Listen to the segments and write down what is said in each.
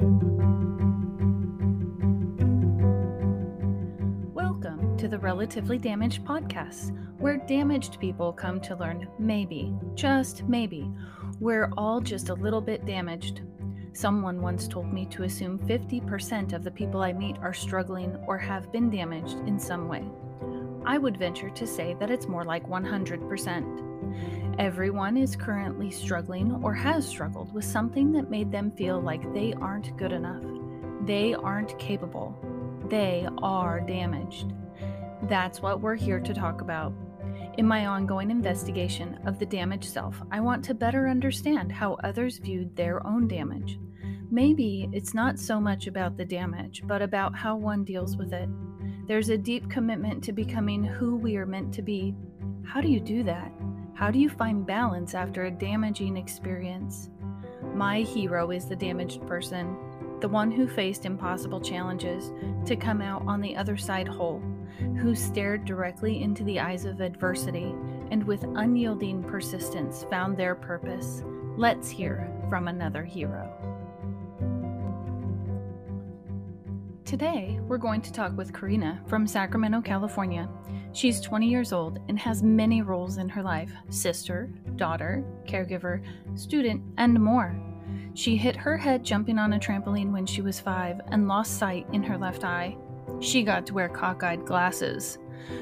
Welcome to the Relatively Damaged podcast, where damaged people come to learn maybe, just maybe, we're all just a little bit damaged. Someone once told me to assume 50% of the people I meet are struggling or have been damaged in some way. I would venture to say that it's more like 100%. Everyone is currently struggling or has struggled with something that made them feel like they aren't good enough. They aren't capable. They are damaged. That's what we're here to talk about. In my ongoing investigation of the damaged self, I want to better understand how others viewed their own damage. Maybe it's not so much about the damage, but about how one deals with it. There's a deep commitment to becoming who we are meant to be. How do you do that? How do you find balance after a damaging experience? My hero is the damaged person, the one who faced impossible challenges to come out on the other side whole, who stared directly into the eyes of adversity and with unyielding persistence found their purpose. Let's hear from another hero. Today, we're going to talk with Karina from Sacramento, California. She's 20 years old and has many roles in her life sister, daughter, caregiver, student, and more. She hit her head jumping on a trampoline when she was five and lost sight in her left eye. She got to wear cockeyed glasses.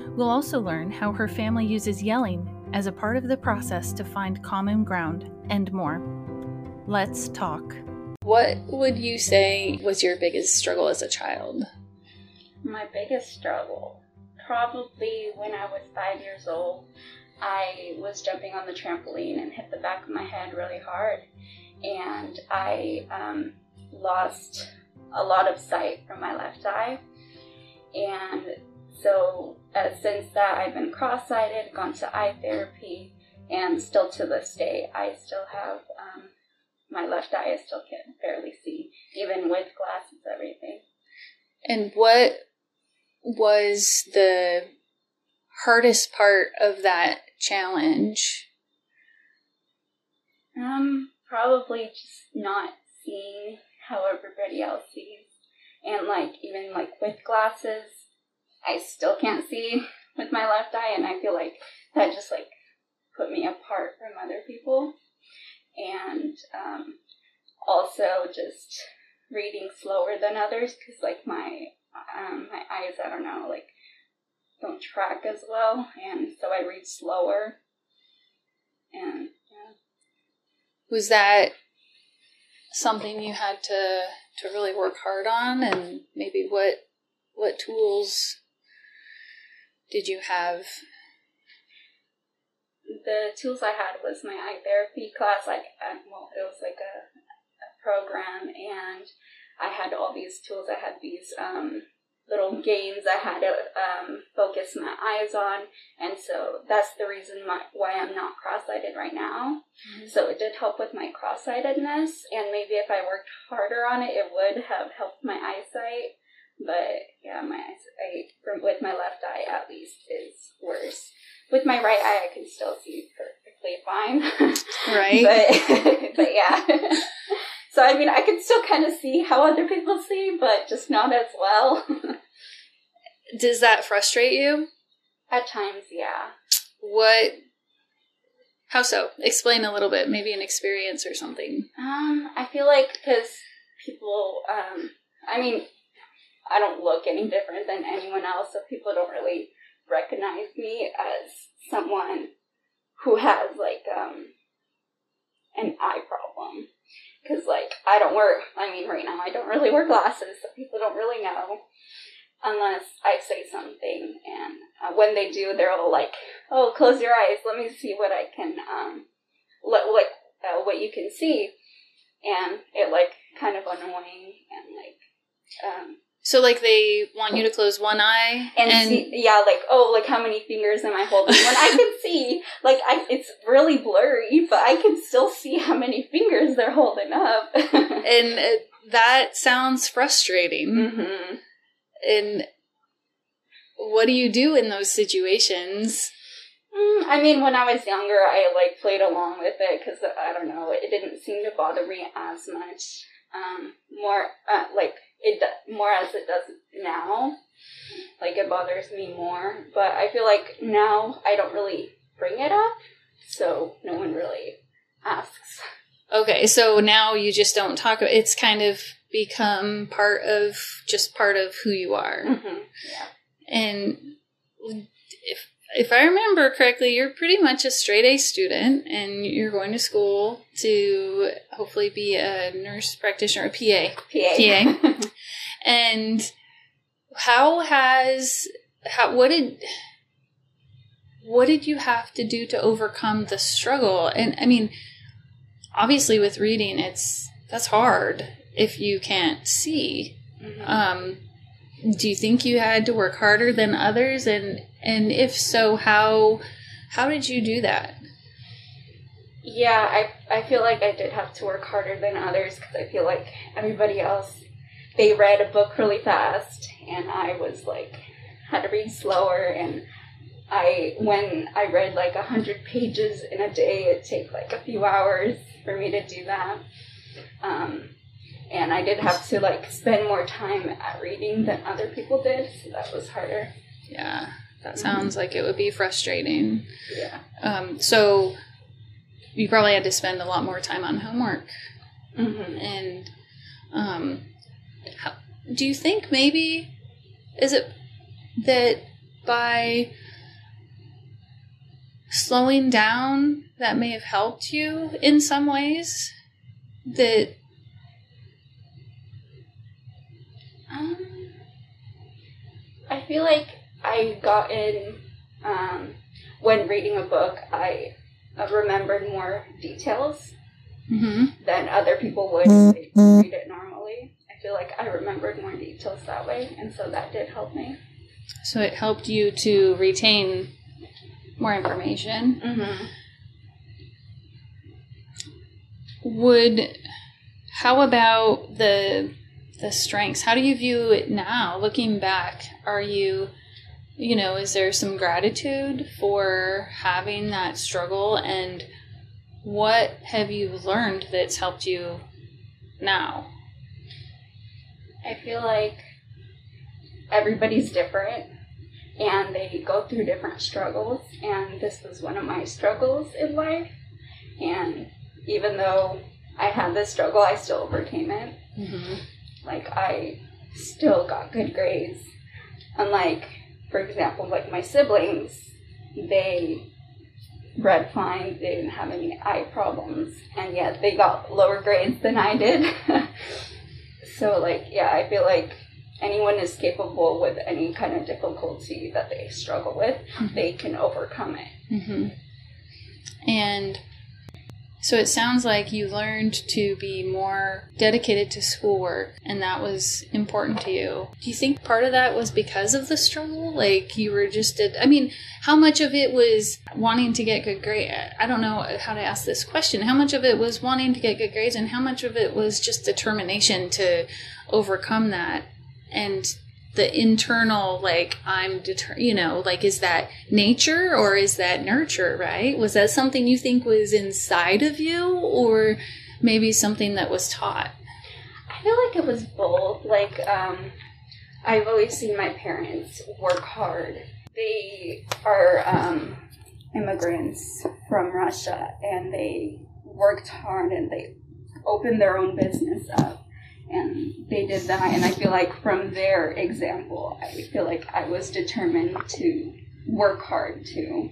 We'll also learn how her family uses yelling as a part of the process to find common ground and more. Let's talk. What would you say was your biggest struggle as a child? My biggest struggle, probably when I was five years old, I was jumping on the trampoline and hit the back of my head really hard, and I um, lost a lot of sight from my left eye. And so, uh, since that, I've been cross sighted, gone to eye therapy, and still to this day, I still have um, my left eye I still can barely see, even with glasses, everything. And what was the hardest part of that challenge? Um, probably just not seeing how everybody else sees. And like even like with glasses, I still can't see with my left eye and I feel like that just like put me apart from other people and um, also just reading slower than others because like my um, my eyes I don't know like don't track as well and so I read slower and yeah. was that something you had to to really work hard on and maybe what what tools did you have the tools I had was my eye therapy class. Like, uh, well, it was like a, a program, and I had all these tools. I had these um, little games I had to um, focus my eyes on, and so that's the reason my, why I'm not cross-sighted right now. Mm-hmm. So it did help with my cross-sightedness, and maybe if I worked harder on it, it would have helped my eyesight. But yeah, my eyesight with my left eye at least is worse with my right eye, I can still see perfectly fine. Right. but but yeah. so I mean, I can still kind of see how other people see, but just not as well. Does that frustrate you? At times, yeah. What? How so? Explain a little bit. Maybe an experience or something. Um, I feel like because people, um, I mean, I don't look any different than anyone else, so people don't really recognize me as someone who has like um an eye problem because like I don't wear I mean right now I don't really wear glasses so people don't really know. Unless I say something and uh, when they do they're all like oh close your eyes. Let me see what I can um let like uh, what you can see. And it like kind of annoying and like um so like they want you to close one eye and, and see, yeah, like oh, like how many fingers am I holding? when I can see, like I, it's really blurry, but I can still see how many fingers they're holding up. and uh, that sounds frustrating. Mm-hmm. And what do you do in those situations? Mm, I mean, when I was younger, I like played along with it because I don't know, it didn't seem to bother me as much um, more uh, like it more as it does now. Like it bothers me more, but I feel like now I don't really bring it up, so no one really asks. Okay, so now you just don't talk. About it's kind of become part of just part of who you are. Mm-hmm. And if if I remember correctly, you're pretty much a straight A student, and you're going to school to hopefully be a nurse practitioner, a PA. PA. PA. And how has how what did what did you have to do to overcome the struggle? And I mean, obviously with reading, it's that's hard if you can't see. Mhm. Um, do you think you had to work harder than others? And and if so, how how did you do that? Yeah, I I feel like I did have to work harder than others because I feel like everybody else they read a book really fast and I was like had to read slower and I when I read like a hundred pages in a day it take like a few hours for me to do that. Um, and I did have to like spend more time at reading than other people did, so that was harder. Yeah, that sounds like it would be frustrating. Yeah. Um, so you probably had to spend a lot more time on homework. hmm And um, how, do you think maybe is it that by slowing down that may have helped you in some ways? That Um, I feel like I got in um, when reading a book. I uh, remembered more details Mhm. than other people would read it normally. I feel like I remembered more details that way, and so that did help me. so it helped you to retain more information. Mm-hmm. would how about the the strengths how do you view it now looking back are you you know is there some gratitude for having that struggle? And what have you learned that's helped you now? I feel like everybody's different and they go through different struggles and this was one of my struggles in life. And even though I had this struggle I still overcame it. Mm-hmm. like I still got good grades. Unlike for example like my siblings they read fine they didn't have any eye problems and yet they got lower grades than I did. So like yeah I feel like anyone is capable with any kind of difficulty that they struggle with they can overcome it. Mm-hmm. And so it sounds like you learned to be more dedicated to schoolwork, and that was important to you. Do you think part of that was because of the struggle? Like you were just, did, I mean, how much of it was wanting to get good grades? I don't know how to ask this question. How much of it was wanting to get good grades, and how much of it was just determination to overcome that? And the internal like i'm deter you know like is that nature or is that nurture right was that something you think was inside of you or maybe something that was taught I feel like it was both. Like, um, I've always seen my parents work hard. They are um, immigrants from Russia, and they worked hard, and they opened their own business up, and they did that. And I feel like from their example, I feel like I was determined to work hard too.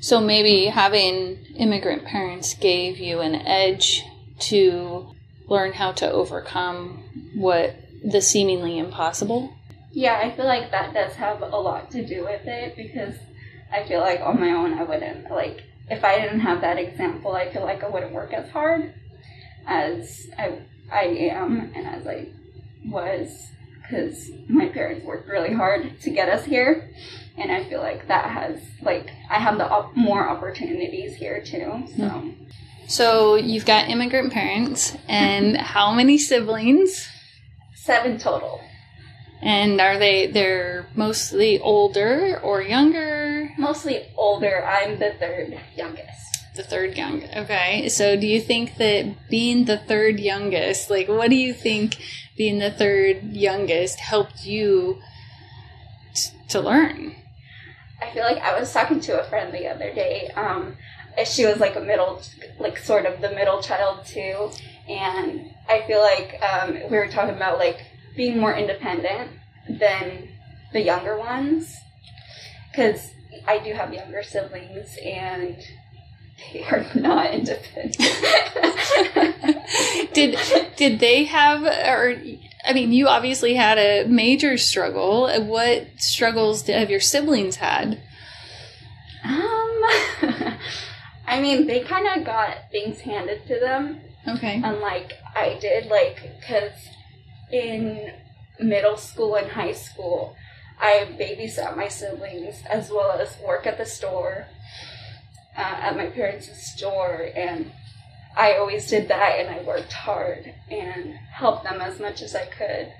so maybe having immigrant parents gave you an edge to learn how to overcome what the seemingly impossible Yeah, I feel like that does have a lot to do with it because I feel like on my own I wouldn't like if I didn't have that example, I feel like I wouldn't work as hard as I I am and as I was because my parents worked really hard to get us here, and I feel like that has like I have the op- more opportunities here too. So hmm. so you've got immigrant parents and how many siblings seven total, And are they they're mostly older or younger? mostly older. I'm the third youngest. The third youngest. Okay. So do you think that being the third youngest, like what do you think being the third youngest helped you t- to learn? I feel like I was talking to a friend the other day. Um, she was like a middle, like sort of the middle child too, and I feel like um, we were talking about like being more independent than the younger ones, because I do have younger siblings and they are not independent. did did they have or I mean, you obviously had a major struggle. What struggles have your siblings had? Um, I mean, they kind of got things handed to them. Okay. Unlike I did, like, because in middle school and high school, I babysat my siblings as well as work at the store, uh, at my parents' store, and I always did that and I worked hard and helped them as much as I could,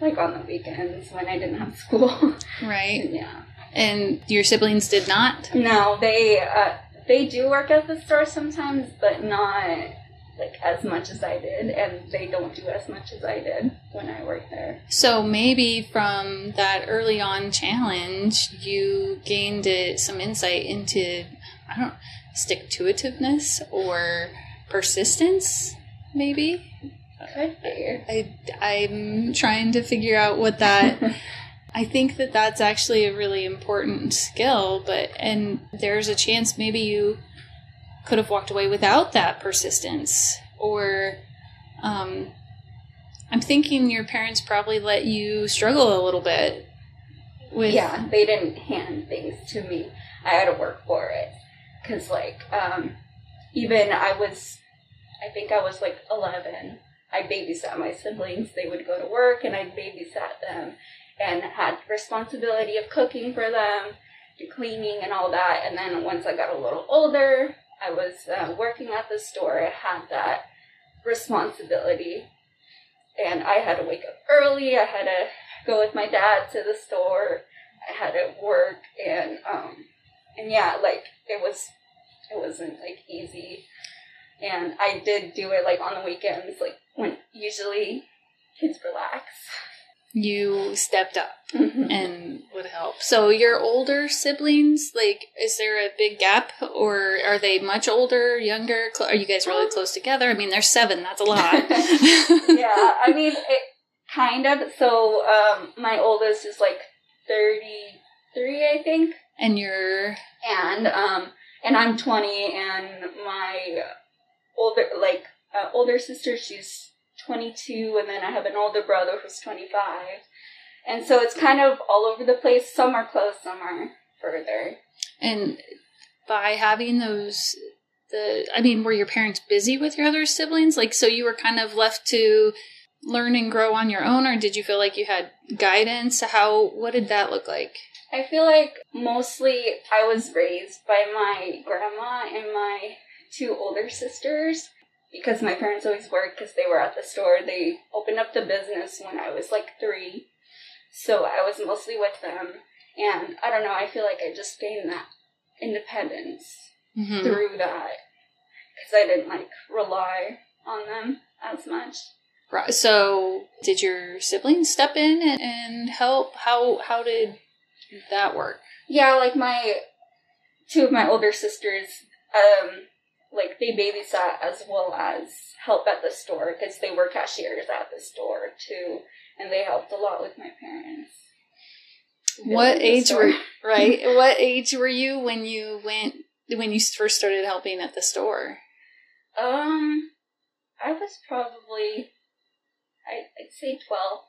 like on the weekends when I didn't have school. Right. yeah. And your siblings did not? No, they uh, they do work at the store sometimes, but not like as much as I did, and they don't do as much as I did when I worked there. So maybe from that early on challenge, you gained uh, some insight into I don't stick to itiveness or persistence, maybe. Could be. I I'm trying to figure out what that. I think that that's actually a really important skill, but and there's a chance maybe you could have walked away without that persistence, or um, I'm thinking your parents probably let you struggle a little bit. With yeah, they didn't hand things to me. I had to work for it because, like, um, even I was, I think I was like 11. I babysat my siblings. They would go to work, and I babysat them and had responsibility of cooking for them, and cleaning, and all that. And then once I got a little older, I was uh, working at the store. I had that responsibility, and I had to wake up early. I had to go with my dad to the store. I had to work, and um, and yeah, like it was, it wasn't like easy. And I did do it like on the weekends, like when usually kids relax. you stepped up Mhm. and would help. So your older siblings, like, is there a big gap, or are they much older, younger? Cl- Are you guys really close together? I mean, there's seven. That's a lot. yeah, I mean, it kind of. So, um, my oldest is like 33, I think. And you're And, um, and I'm 20, and my older, like, uh, older sister, she's 22, and then I have an older brother who's 25. And so it's kind of all over the place. Some are close, some are further. and by having those the I mean, were your parents busy with your other siblings? Like, so you were kind of left to learn and grow on your own, or did you feel like you had guidance? How what did that look like? I feel like mostly I was raised by my grandma and my two older sisters because my parents always worked because they were at the store. They opened up the business when I was like three. So I was mostly with them. And I don't know, I feel like I just gained that independence Mhm. through that because I didn't like rely on them as much. Right. So, did your siblings step in and, and help? How how did that work? Yeah, like my two of my older sisters, um, like they babysat as well as help at the store because they were cashiers at the store too, and they helped a lot with my parents. What age store. were right? what age were you when you went when you first started helping at the store? Um, I was probably, I, I'd say twelve.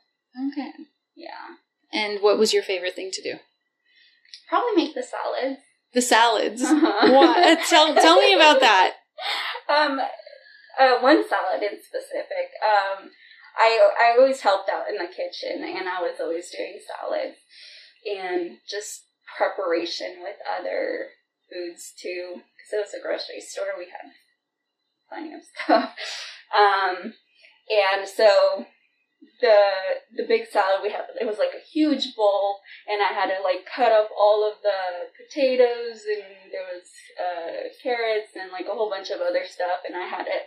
Okay. Yeah, And what was your favorite thing to do? Probably make the salads. The salads. Uh-huh. what? Tell tell me about that. Um, uh, one salad in specific. Um, I I always helped out in the kitchen, and I was always doing salads and just preparation with other foods too. Because it was a grocery store, we had plenty of stuff. Um, and so the the big salad we had it was like a huge bowl and I had to like cut up all of the potatoes and there was uh, carrots and like a whole bunch of other stuff and I had to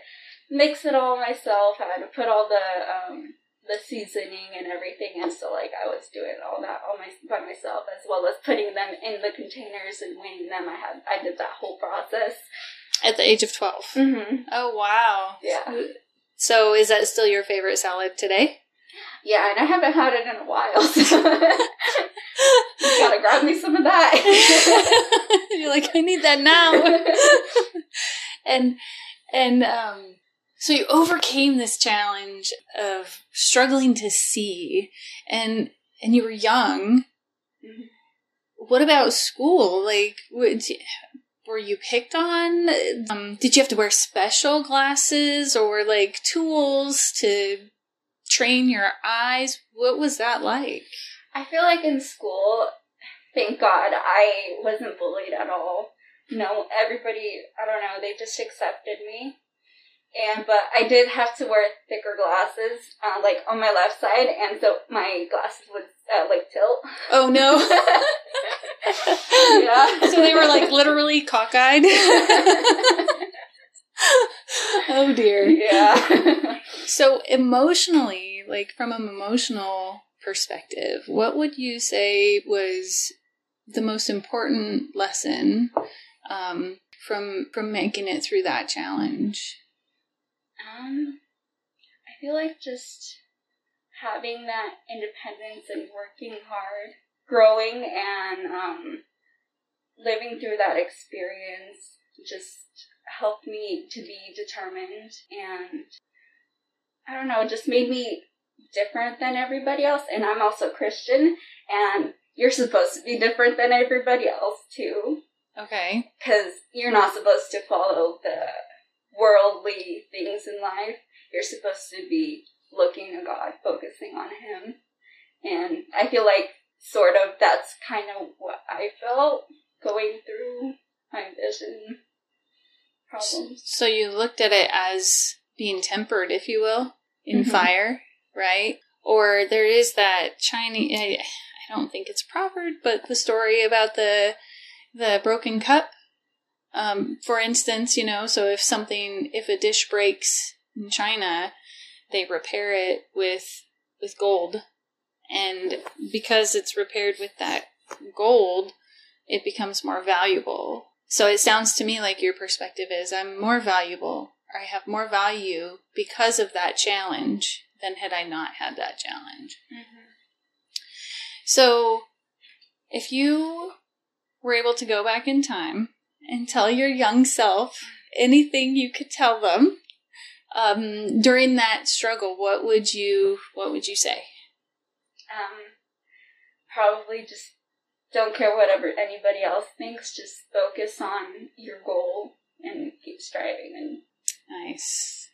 mix it all myself. I had to put all the um, the seasoning and everything and so like I was doing all that all my by myself as well as putting them in the containers and weighing them. I had I did that whole process at the age of 12 mm-hmm. Oh wow! Yeah. So is that still your favorite salad today? Yeah, and I haven't had it in a while. So you gotta grab me some of that. You're like, I need that now. and and um, so you overcame this challenge of struggling to see, and and you were young. Mhm. What about school? Like, would you, were you picked on? Um, did you have to wear special glasses or like tools to train your eyes? What was that like? I feel like in school, thank God, I wasn't bullied at all. You know, everybody, I don't know, they just accepted me. And, but I did have to wear thicker glasses, uh, like on my left side, and so my glasses would, uh, like tilt. Oh no! Yeah. so they were like literally cockeyed. oh dear. yeah. So emotionally, like from an emotional perspective, what would you say was the most important lesson um, from from making it through that challenge? Um, I feel like just having that independence and working hard, growing and um, living through that experience just helped me to be determined and I don't know, it just made me different than everybody else. And I'm also Christian, and you're supposed to be different than everybody else too Okay. because you're not supposed to follow the worldly things in life. You're supposed to be looking to God, focusing on Him. And I feel like sort of that's kind of what I felt going through my vision problems. So you looked at it as being tempered, if you will, in Mhm. fire, right? Or there is that Chinese. I I don't think it's proverb, but the story about the the broken cup. Um, for instance, you know, so if something, if a dish breaks in China, they repair it with with gold, and because it's repaired with that gold, it becomes more valuable. So it sounds to me like your perspective is I'm more valuable or I have more value because of that challenge than had I not had that challenge. So if you were able to go back in time and tell your young self anything you could tell them um, during that struggle, what would you what would you say? Um, probably just don't care whatever anybody else thinks. Just focus on your goal and keep striving. And Nice.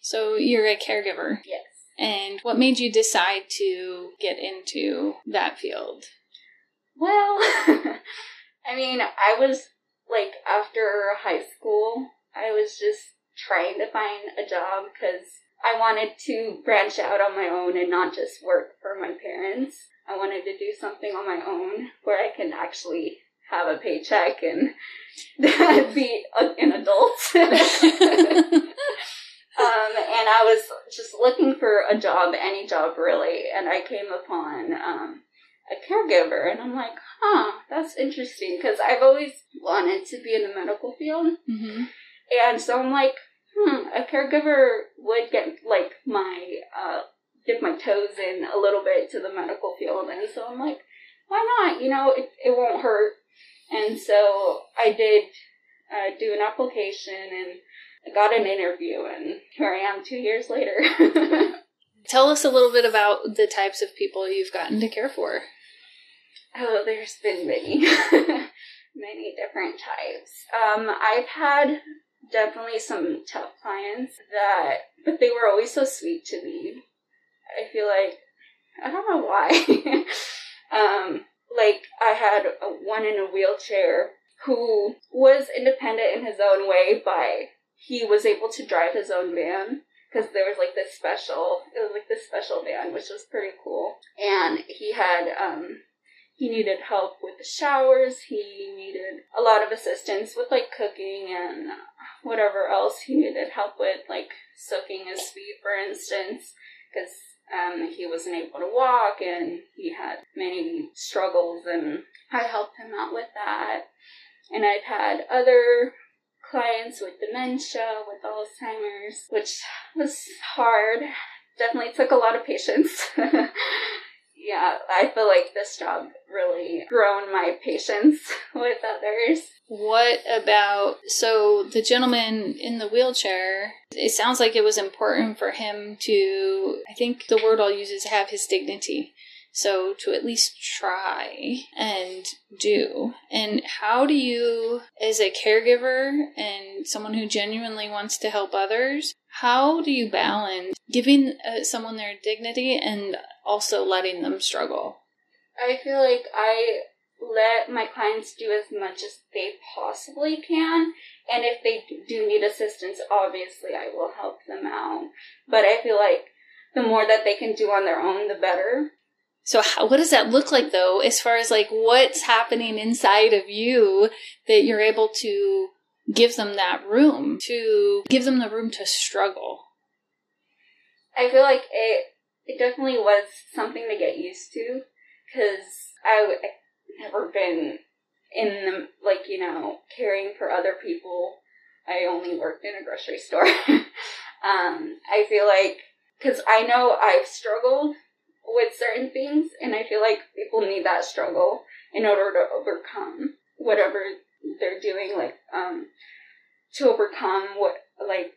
So you're a caregiver. yes, And what made you decide to get into that field? well, I mean, I was like after high school, I was just trying to find a job because I wanted to branch out on my own and not just work for my parents. I wanted to do something on my own where I can actually have a paycheck and be a, an adult. Um, and I was just looking for a job, any job really, and I came upon um, a caregiver, and I'm like, huh, that's interesting because I've always wanted to be in the medical field, hmm and so I'm like, hmm, a caregiver would get like my uh, dip my toes in a little bit to the medical field, and so I'm like, why not? You know, it it won't hurt, and so I did uh, do an application and. I got an interview, and here I am two years later. Tell us a little bit about the types of people you've gotten to care for. oh, there's been many, many different types. Um, I've had definitely some tough clients that, but they were always so sweet to me. I feel like I don't know why. um, like I had a, one in a wheelchair who was independent in his own way, but he was able to drive his own van because there was like this special, it was like this special band, which was pretty cool. And he had, um, he needed help with the showers. He needed a lot of assistance with like cooking and whatever else he needed help with, like soaking his feet, for instance, because um, he wasn't able to walk and he had many struggles, and I helped him out with that. And I've had other clients with dementia, with Alzheimer's, which was hard. Definitely took a lot of patience. yeah, I feel like this job really grown my patience with others. What about so the gentleman in the wheelchair? It sounds like it was important for him to, I think the word I'll use is have his dignity. So to at least try and do. And how do you, as a caregiver and someone who genuinely wants to help others, how do you balance giving uh, someone their dignity and also letting them struggle? I feel like I let my clients do as much as they possibly can. And if they do need assistance, obviously I will help them out. But I feel like the more that they can do on their own, the better. So how, what does that look like though, as far as like what's happening inside of you that you're able to give them that room to give them the room to struggle? I feel like it it definitely was something to get used to because I've never been in the like you know caring for other people. I only worked in a grocery store. um, I feel like because I know I've struggled with certain things, and I feel like people need that struggle in order to overcome whatever they're doing, like um, to overcome what like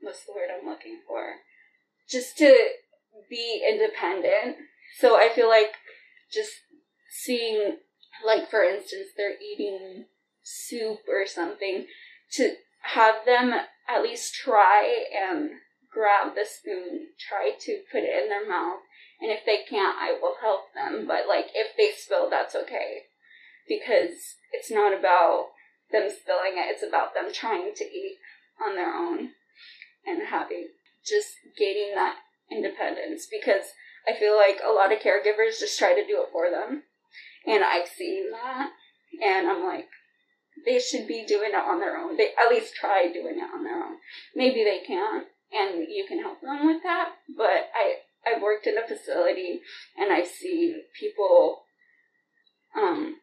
what's the word I'm looking for? Just to be independent. So I feel like just seeing, like for instance, they're eating soup or something, to have them at least try and grab the spoon, try to put it in their mouth, and if they can't, I will help them. But like if they spill, that's okay. Because it's not about them spilling it, it's about them trying to eat on their own and having just gaining that independence because I feel like a lot of caregivers just try to do it for them. And I've seen that and I'm like, they should be doing it on their own. They at least try doing it on their own. Maybe they can't and you can help them with that. But I I've worked in a facility and I've seen people um,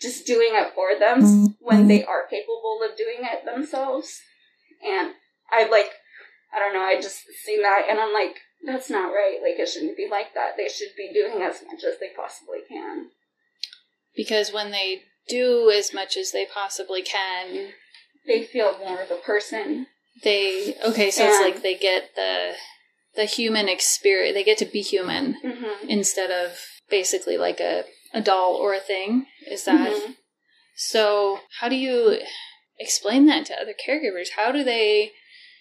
just doing it for them when they are capable of doing it themselves. And I've like, I don't know, I just seen that and I'm like, that's not right. Like, it shouldn't be like that. They should be doing as much as they possibly can. Because when they do as much as they possibly can, they feel more of a person. They, okay, so and, it's like they get the the human experience. They get to be human mm-hmm. instead of basically like a, a doll or a thing. Is that mm-hmm. so? How do you explain that to other caregivers? How do they?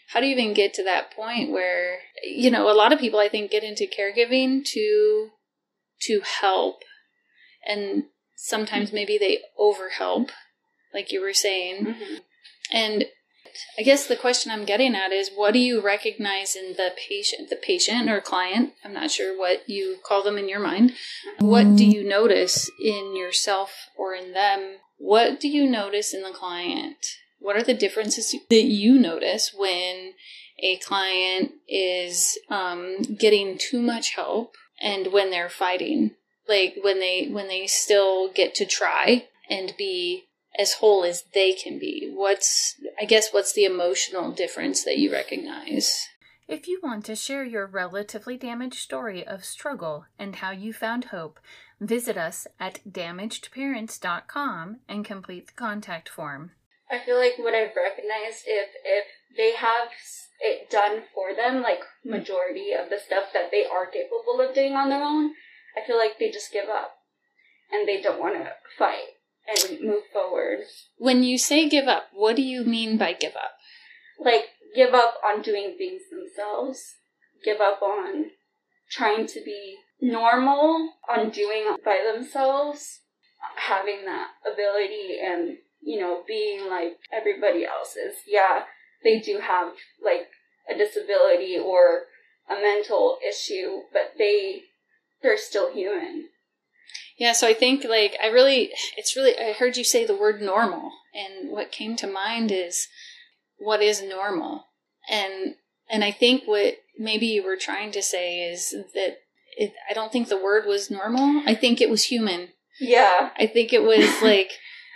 How do you even get to that point where you know a lot of people I think get into caregiving to to help, and sometimes maybe they overhelp, like you were saying, mm-hmm. and I guess the question I'm getting at is what do you recognize in the patient, the patient or client? I'm not sure what you call them in your mind. What do you notice in yourself or in them? What do you notice in the client? What are the differences that you notice when a client is um, getting too much help and when they're fighting? Like when they when they still get to try and be as whole as they can be? What's, I guess, what's the emotional difference that you recognize? If you want to share your relatively damaged story of struggle and how you found hope, visit us at damagedparents.com and complete the contact form. I feel like what I've recognized if if they have it done for them, like majority of the stuff that they are capable of doing on their own, I feel like they just give up and they don't want to fight and move forward. When you say give up, what do you mean by give up? Like, give up on doing things themselves, give up on trying to be normal, on doing by themselves, having that ability and, you know, being like everybody else is. Yeah, they do have like a disability or a mental issue, but they they're still human. Yeah, so I think like I really it's really I heard you say the word normal and what came to mind is what is normal. And and I think what maybe you were trying to say is that it, I don't think the word was normal. I think it was human. Yeah. I think it was like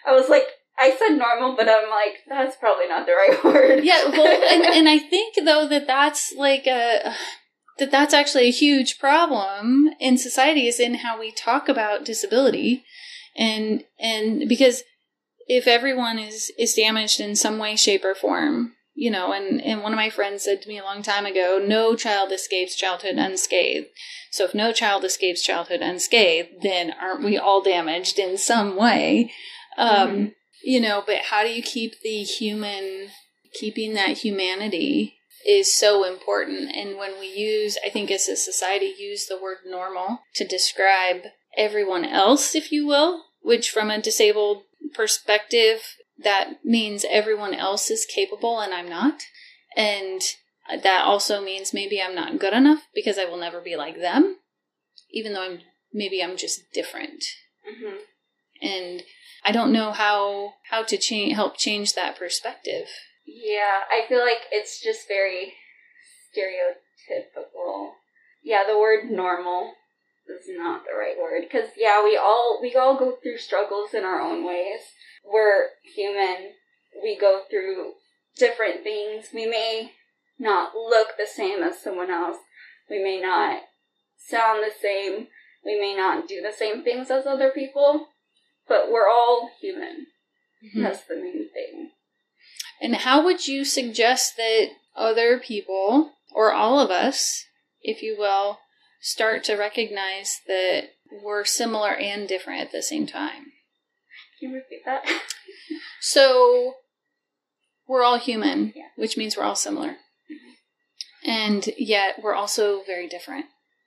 I was like I said normal, but I'm like that's probably not the right word. Yeah, well, and, and I think though that that's like a that that's actually a huge problem in society is in how we talk about disability. And and because if everyone is is damaged in some way shape or form you know and and one of my friends said to me a long time ago no child escapes childhood unscathed. So if no child escapes childhood unscathed then aren't we all damaged in some way? Um mm-hmm. you know but how do you keep the human keeping that humanity is so important. And when we use, I think as a society, use the word normal to describe everyone else, if you will, which from a disabled perspective, that means everyone else is capable and I'm not. And that also means maybe I'm not good enough because I will never be like them, even though I'm maybe I'm just different. Mm-hmm. And I don't know how how to change help change that perspective. Yeah, I feel like it's just very stereotypical. Yeah, the word normal is not the right word because yeah, we all we all go through struggles in our own ways. We're human. We go through different things. We may not look the same as someone else. We may not sound the same. We may not do the same things as other people, but we're all human. Mm-hmm. That's the main thing. And how would you suggest that other people, or all of us, if you will, start to recognize that we're similar and different at the same time? Can you repeat that? so, we're all human, yeah. which means we're all similar. Mm-hmm. And yet, we're also very different.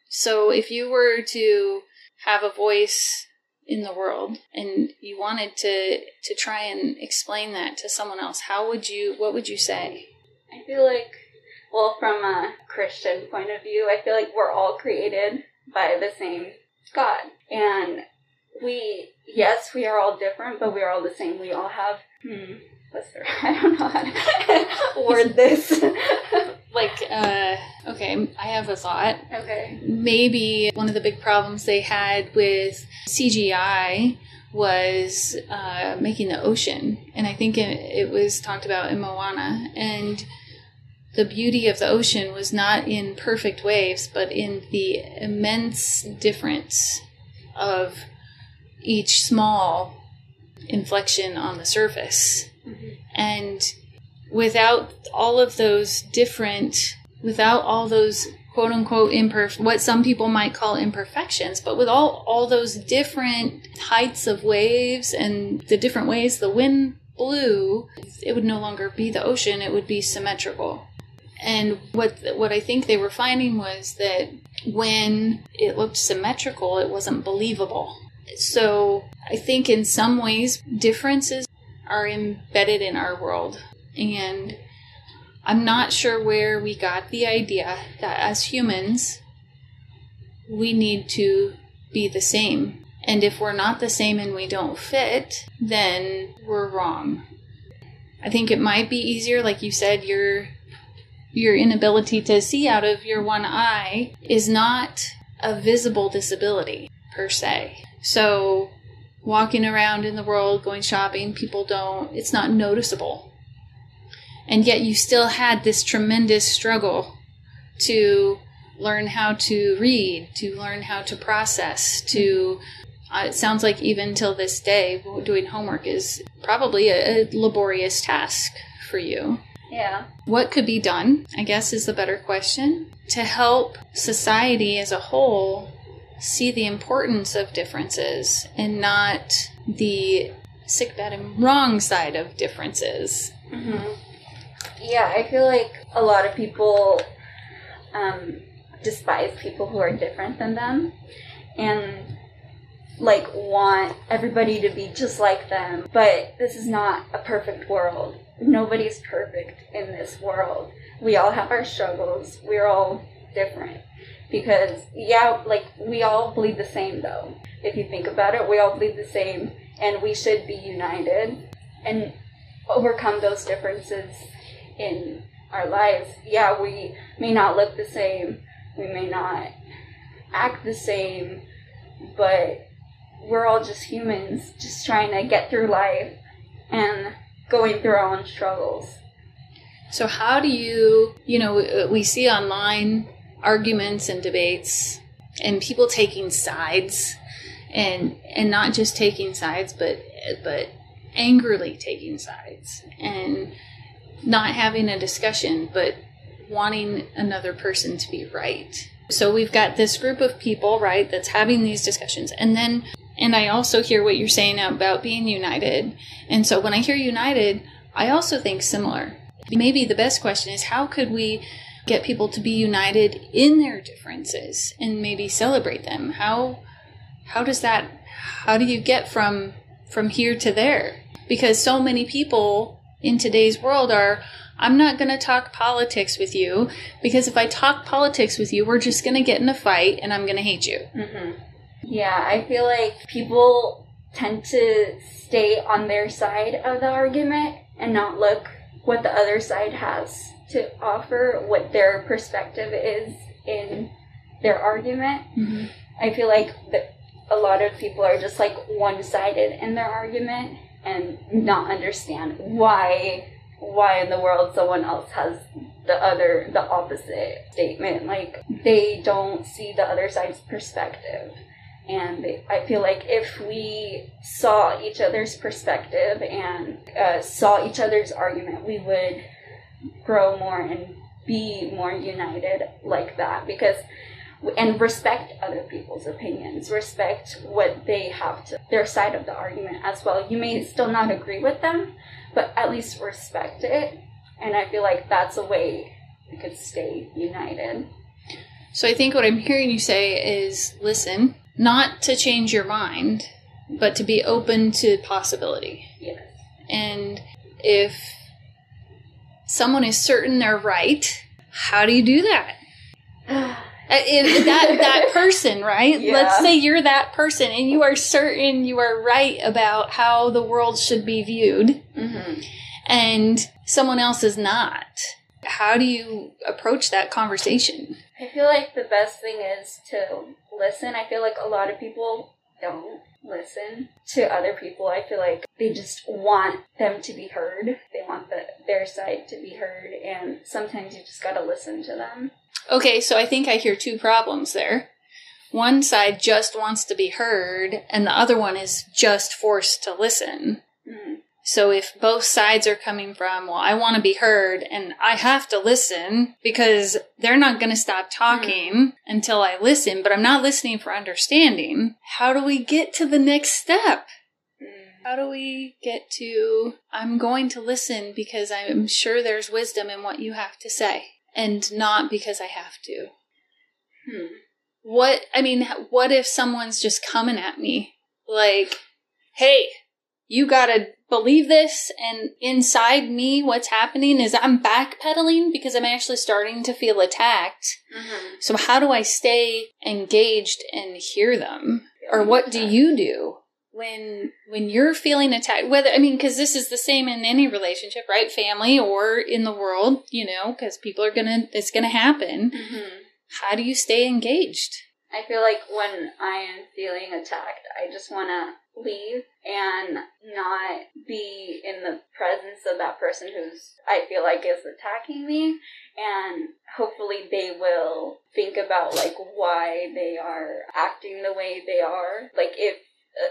So, if you were to have a voice in the world and you wanted to to try and explain that to someone else how would you what would you say? I feel like well from a christian point of view i feel like we're all created by the same god. And we yes we are all different but we are all the same. We all have hmm, what's the i don't know how to word this like uh okay i have a thought. Okay. Maybe one of the big problems they had with cgi was uh, making the ocean. And i think it, it was talked about in moana. And the beauty of the ocean was not in perfect waves but in the immense difference of each small inflection on the surface. Mm-hmm. and without all of those different, without all those quote unquote imperfect, what some people might call imperfections, but with all, all those different heights of waves and the different ways the wind blew, it would no longer be the ocean, it would be symmetrical. And what what I think they were finding was that when it looked symmetrical, it wasn't believable. So I think in some ways differences are embedded in our world. And I'm not sure where we got the idea that as humans, we need to be the same. And if we're not the same and we don't fit, then we're wrong. I think it might be easier, like you said, your your inability to see out of your one eye is not a visible disability per se. So walking around in the world, going shopping, people don't, it's not noticeable and yet you still had this tremendous struggle to learn how to read, to learn how to process, to uh, it sounds like even till this day, doing homework is probably a, a laborious task for you. Yeah. What could be done, I guess, is the better question, to help society as a whole see the importance of differences and not the sick, bad, and wrong side of differences. Mm-hmm. Yeah, I feel like a lot of people um, despise people who are different than them. And like want everybody to be just like them. But this is not a perfect world. Nobody's perfect in this world. We all have our struggles. We're all different. Because yeah, like we all bleed the same though. If you think about it, we all bleed the same and we should be united and overcome those differences in our lives. Yeah, we may not look the same, we may not act the same, but we're all just humans, just trying to get through life and going through our own struggles. So, how do you, you know, we see online arguments and debates and people taking sides and and not just taking sides but but angrily taking sides and not having a discussion but wanting another person to be right. So we've got this group of people right that's having these discussions. And then and i also hear what you're saying about being united. And so when i hear united i also think similar. Maybe the best question is how could we get people to be united in their differences and maybe celebrate them? How how does that how do you get from from here to there? Because so many people in today's world are i'm not going to talk politics with you because if i talk politics with you we're just going to get in a fight and i'm going to hate you mm-hmm. yeah i feel like people tend to stay on their side of the argument and not look what the other side has to offer what their perspective is in their argument. Mm-hmm. I feel like that a lot of people are just like one sided in their argument and not understand why why in the world someone else has the other the opposite statement. Like they don't see the other side's perspective. And i feel like if we saw each other's perspective and uh, saw each other's argument we would grow more and be more united like that. Because and respect other people's opinions respect what they have to their side of the argument as well. You may still not agree with them but at least respect it. And i feel like that's a way we could stay united. So i think what i'm hearing you say is listen not to change your mind but to be open to possibility. Yes. And if someone is certain they're right, how do you do that? Uh, that that person, right? Yeah. Let's say you're that person and you are certain you are right about how the world should be viewed, mm-hmm. and someone else is not. How do you approach that conversation? I feel like the best thing is to listen. I feel like a lot of people don't listen to other people. I feel like they just want them to be heard. They want the, their side to be heard, and sometimes you just gotta listen to them. Okay, so I think I hear two problems there. One side just wants to be heard, and the other one is just forced to listen. So if both sides are coming from, well, I want to be heard and I have to listen because they're not going to stop talking mm. until I listen, but I'm not listening for understanding. How do we get to the next step? How do we get to, I'm going to listen because I'm sure there's wisdom in what you have to say and not because I have to? Hmm. What, I mean, what if someone's just coming at me like, hey, you gotta believe this and inside me what's happening is i'm backpedaling because i'm actually starting to feel attacked mm-hmm. so how do i stay engaged and hear them or what do you do when when you're feeling attacked whether i mean because this is the same in any relationship right? Family or in the world you know because people are gonna it's gonna happen. Mm-hmm. how do you stay engaged? I feel like when i am feeling attacked i just want to leave and not be in the presence of that person who's I feel like is attacking me. And hopefully they will think about like why they are acting the way they are. Like if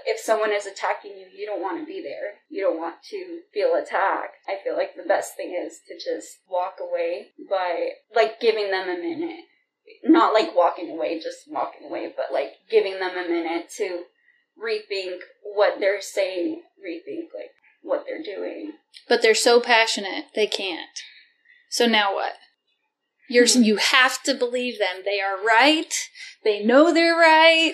if someone is attacking you you don't want to be there you don't want to feel attacked i feel like the best thing is to just walk away by like giving them a minute not like walking away just walking away but like giving them a minute to rethink what they're saying, rethink like what they're doing. But they're so passionate, they can't. So now what? You're mm-hmm. you have to believe them. They are right. They know they're right.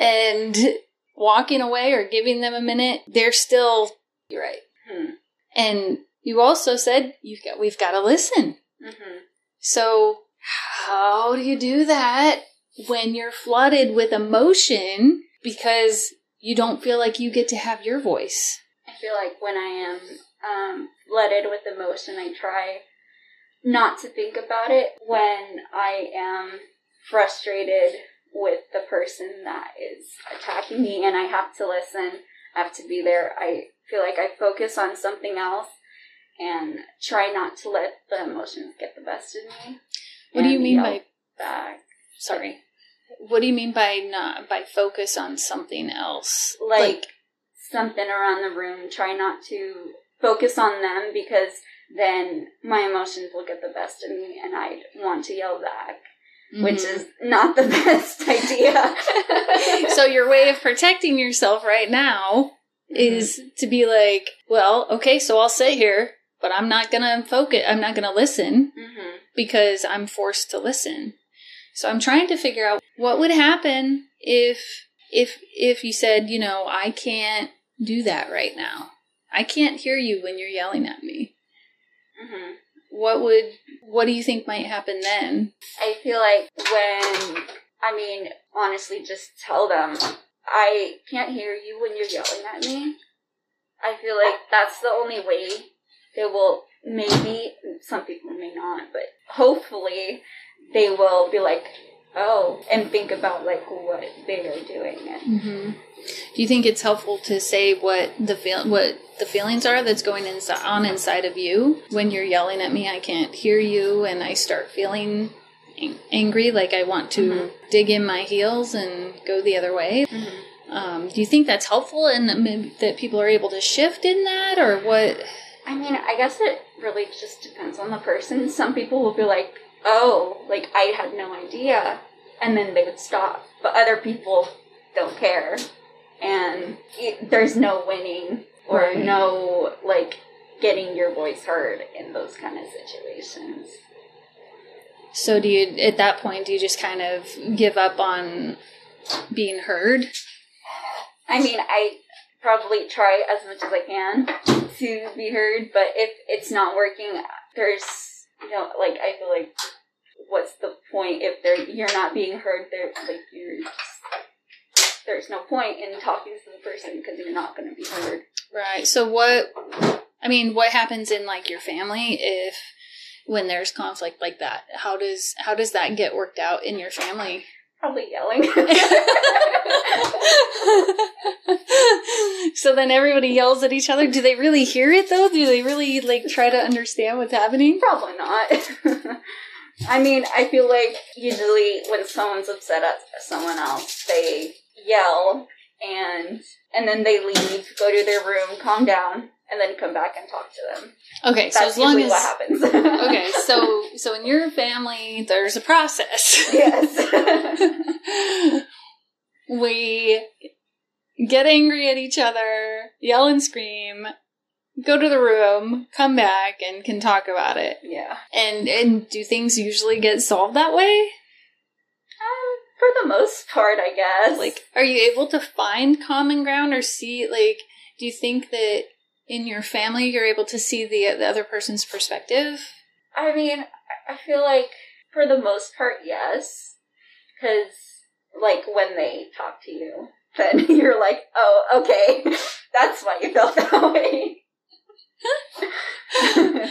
And walking away or giving them a minute, they're still you're right. Hmm. And you also said you've got we've got to listen. Mm-hmm. So how do you do that when you're flooded with emotion because you don't feel like you get to have your voice? I feel like when I am um, flooded with emotion, I try not to think about it. When I am frustrated with the person that is attacking me and I have to listen, I have to be there, I feel like I focus on something else and try not to let the emotions get the best of me. What do you mean by back? sorry? What do you mean by not by focus on something else? like, something around the room. Try not to focus on them because then my emotions will get the best of me and I'd want to yell back, which Mhm. is not the best idea. so your way of protecting yourself right now is to be like, well, okay, so I'll sit here, but I'm not gonna focus. I'm not gonna listen hmm because I'm forced to listen. So I'm trying to figure out what would happen if if if you said, you know, I can't do that right now. I can't hear you when you're yelling at me. What would what do you think might happen then? I feel like when, I mean, honestly, just tell them, I can't hear you when you're yelling at me. I feel like that's the only way they will, maybe, some people may not, but hopefully they will be like, oh, and think about like what they are doing. Mm-hmm. Do you think it's helpful to say what the feel what the feelings are that's going inside on inside of you when you're yelling at me? I can't hear you, and I start feeling ang- angry, like I want to Mhm. dig in my heels and go the other way. Um, do you think that's helpful, and that people are able to shift in that, or what? I mean, I guess it really just depends on the person. Some people will be like, oh, like I had no idea. And then they would stop. But other people don't care. And it, there's no winning or Right. no, like, getting your voice heard in those kind of situations. So do you at that point do you just kind of give up on being heard? I mean, I probably try as much as I can to be heard, but if it's not working, there's you know, like I feel like what's the point if they're you're not being heard? There, like you're just, there's no point in talking to the person because you're not going to be heard. Right. So what I mean, what happens in like your family if when there's conflict like that? How does how does that get worked out in your family? Probably yelling. so then everybody yells at each other. Do they really hear it though? Do they really like try to understand what's happening? Probably not. I mean, I feel like usually when someone's upset at someone else, they yell and and then they leave, go to their room, calm down, and then come back and talk to them. Okay, so That's as long as what happens. Okay, so so in your family there's a process. yes. we get angry at each other, yell and scream, go to the room, come back, and can talk about it. yeah. And and do things usually get solved that way? Um, for the most part, I guess. Like, are you able to find common ground or see like? Do you think that in your family you're able to see the the other person's perspective? I mean, I- I feel like for the most part, yes. Because, like, when they talk to you, then you're like, oh, okay, that's why you felt that way.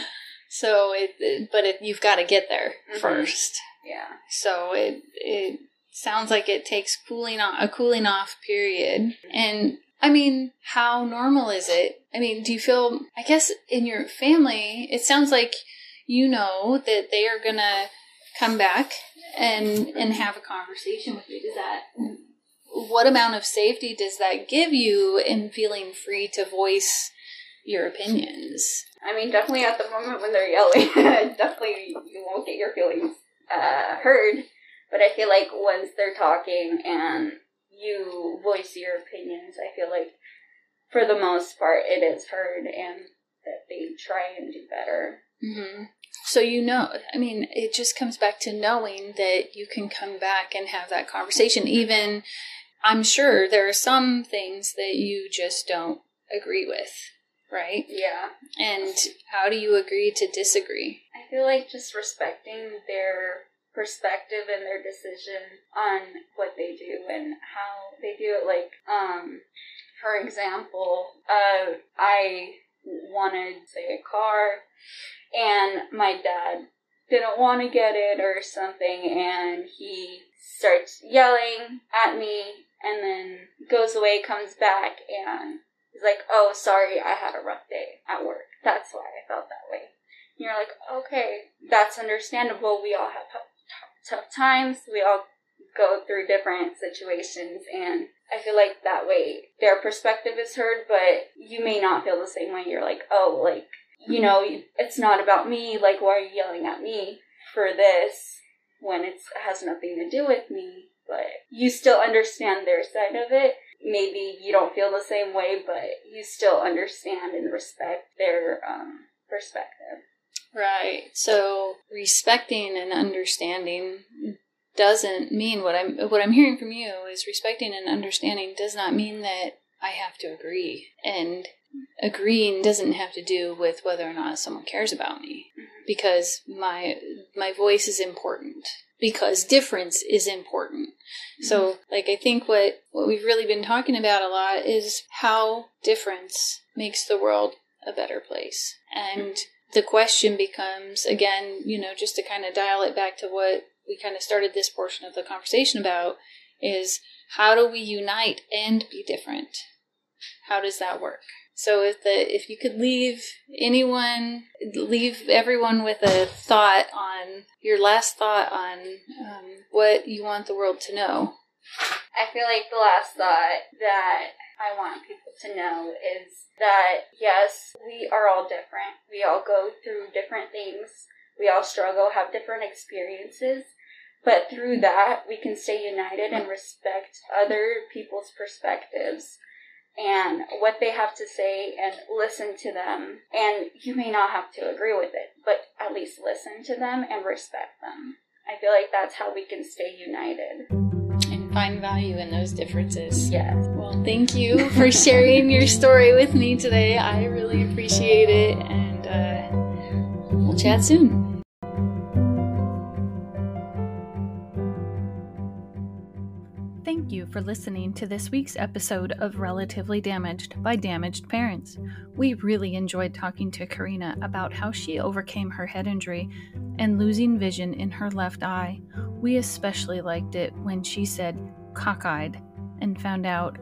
So it, it but it, you've got to get there Mhm. first. yeah. So it it sounds like it takes cooling off a cooling off period. And I mean, how normal is it? I mean, do you feel I guess in your family, it sounds like you know that they are going to come back and and have a conversation with you. Does that what amount of safety does that give you in feeling free to voice your opinions? I mean, definitely at the moment when they're yelling, definitely you won't get your feelings uh, heard. But I feel like once they're talking and you voice your opinions, I feel like for the most part it is heard and that they try and do better. hmm So you know, I mean, it just comes back to knowing that you can come back and have that conversation, even I'm sure there are some things that you just don't agree with, right? Yeah. And how do you agree to disagree? I feel like just respecting their perspective and their decision on what they do and how they do it. Like, um, for example, uh, I wanted, say, a car, and my dad didn't want to get it or something, and he starts yelling at me, and then goes away, comes back, and he's like, "Oh, sorry, I had a rough day at work. That's why I felt that way." And you're like, "Okay, that's understandable. We all have tough times. We all go through different situations, and I feel like that way their perspective is heard, but you may not feel the same way. You're like, oh, like, you know, it's not about me. Like, why are you yelling at me for this when it has nothing to do with me? But you still understand their side of it. Maybe you don't feel the same way, but you still understand and respect their um, perspective. Right. So respecting and understanding doesn't mean what I'm what I'm hearing from you is respecting and understanding does not mean that I have to agree. And agreeing doesn't have to do with whether or not someone cares about me because my my voice is important because difference is important. Mm-hmm. So like I think what what we've really been talking about a lot is how difference makes the world a better place. And the question becomes again, you know, just to kind of dial it back to what we kind of started this portion of the conversation about is how do we unite and be different? How does that work? So if the if you could leave anyone, leave everyone with a thought on your last thought on um, what you want the world to know. I feel like the last thought that I want people to know is that yes, we are all different. We all go through different things. We all struggle, have different experiences, but through that, we can stay united and respect other people's perspectives and what they have to say and listen to them. And you may not have to agree with it, but at least listen to them and respect them. I feel like that's how we can stay united. And find value in those differences. Yes. Well, thank you for sharing your story with me today. I really appreciate it. And uh, we'll chat soon. Thank you for listening to this week's episode of Relatively Damaged by Damaged Parents. We really enjoyed talking to Karina about how she overcame her head injury and losing vision in her left eye. We especially liked it when she said cockeyed and found out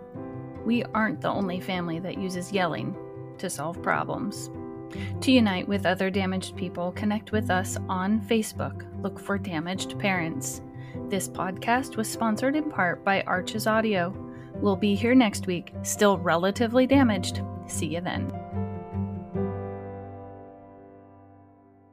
we aren't the only family that uses yelling to solve problems. To unite with other damaged people, connect with us on Facebook. Look for Damaged Parents. This podcast was sponsored in part by Arches Audio. We'll be here next week, still relatively damaged. See you then.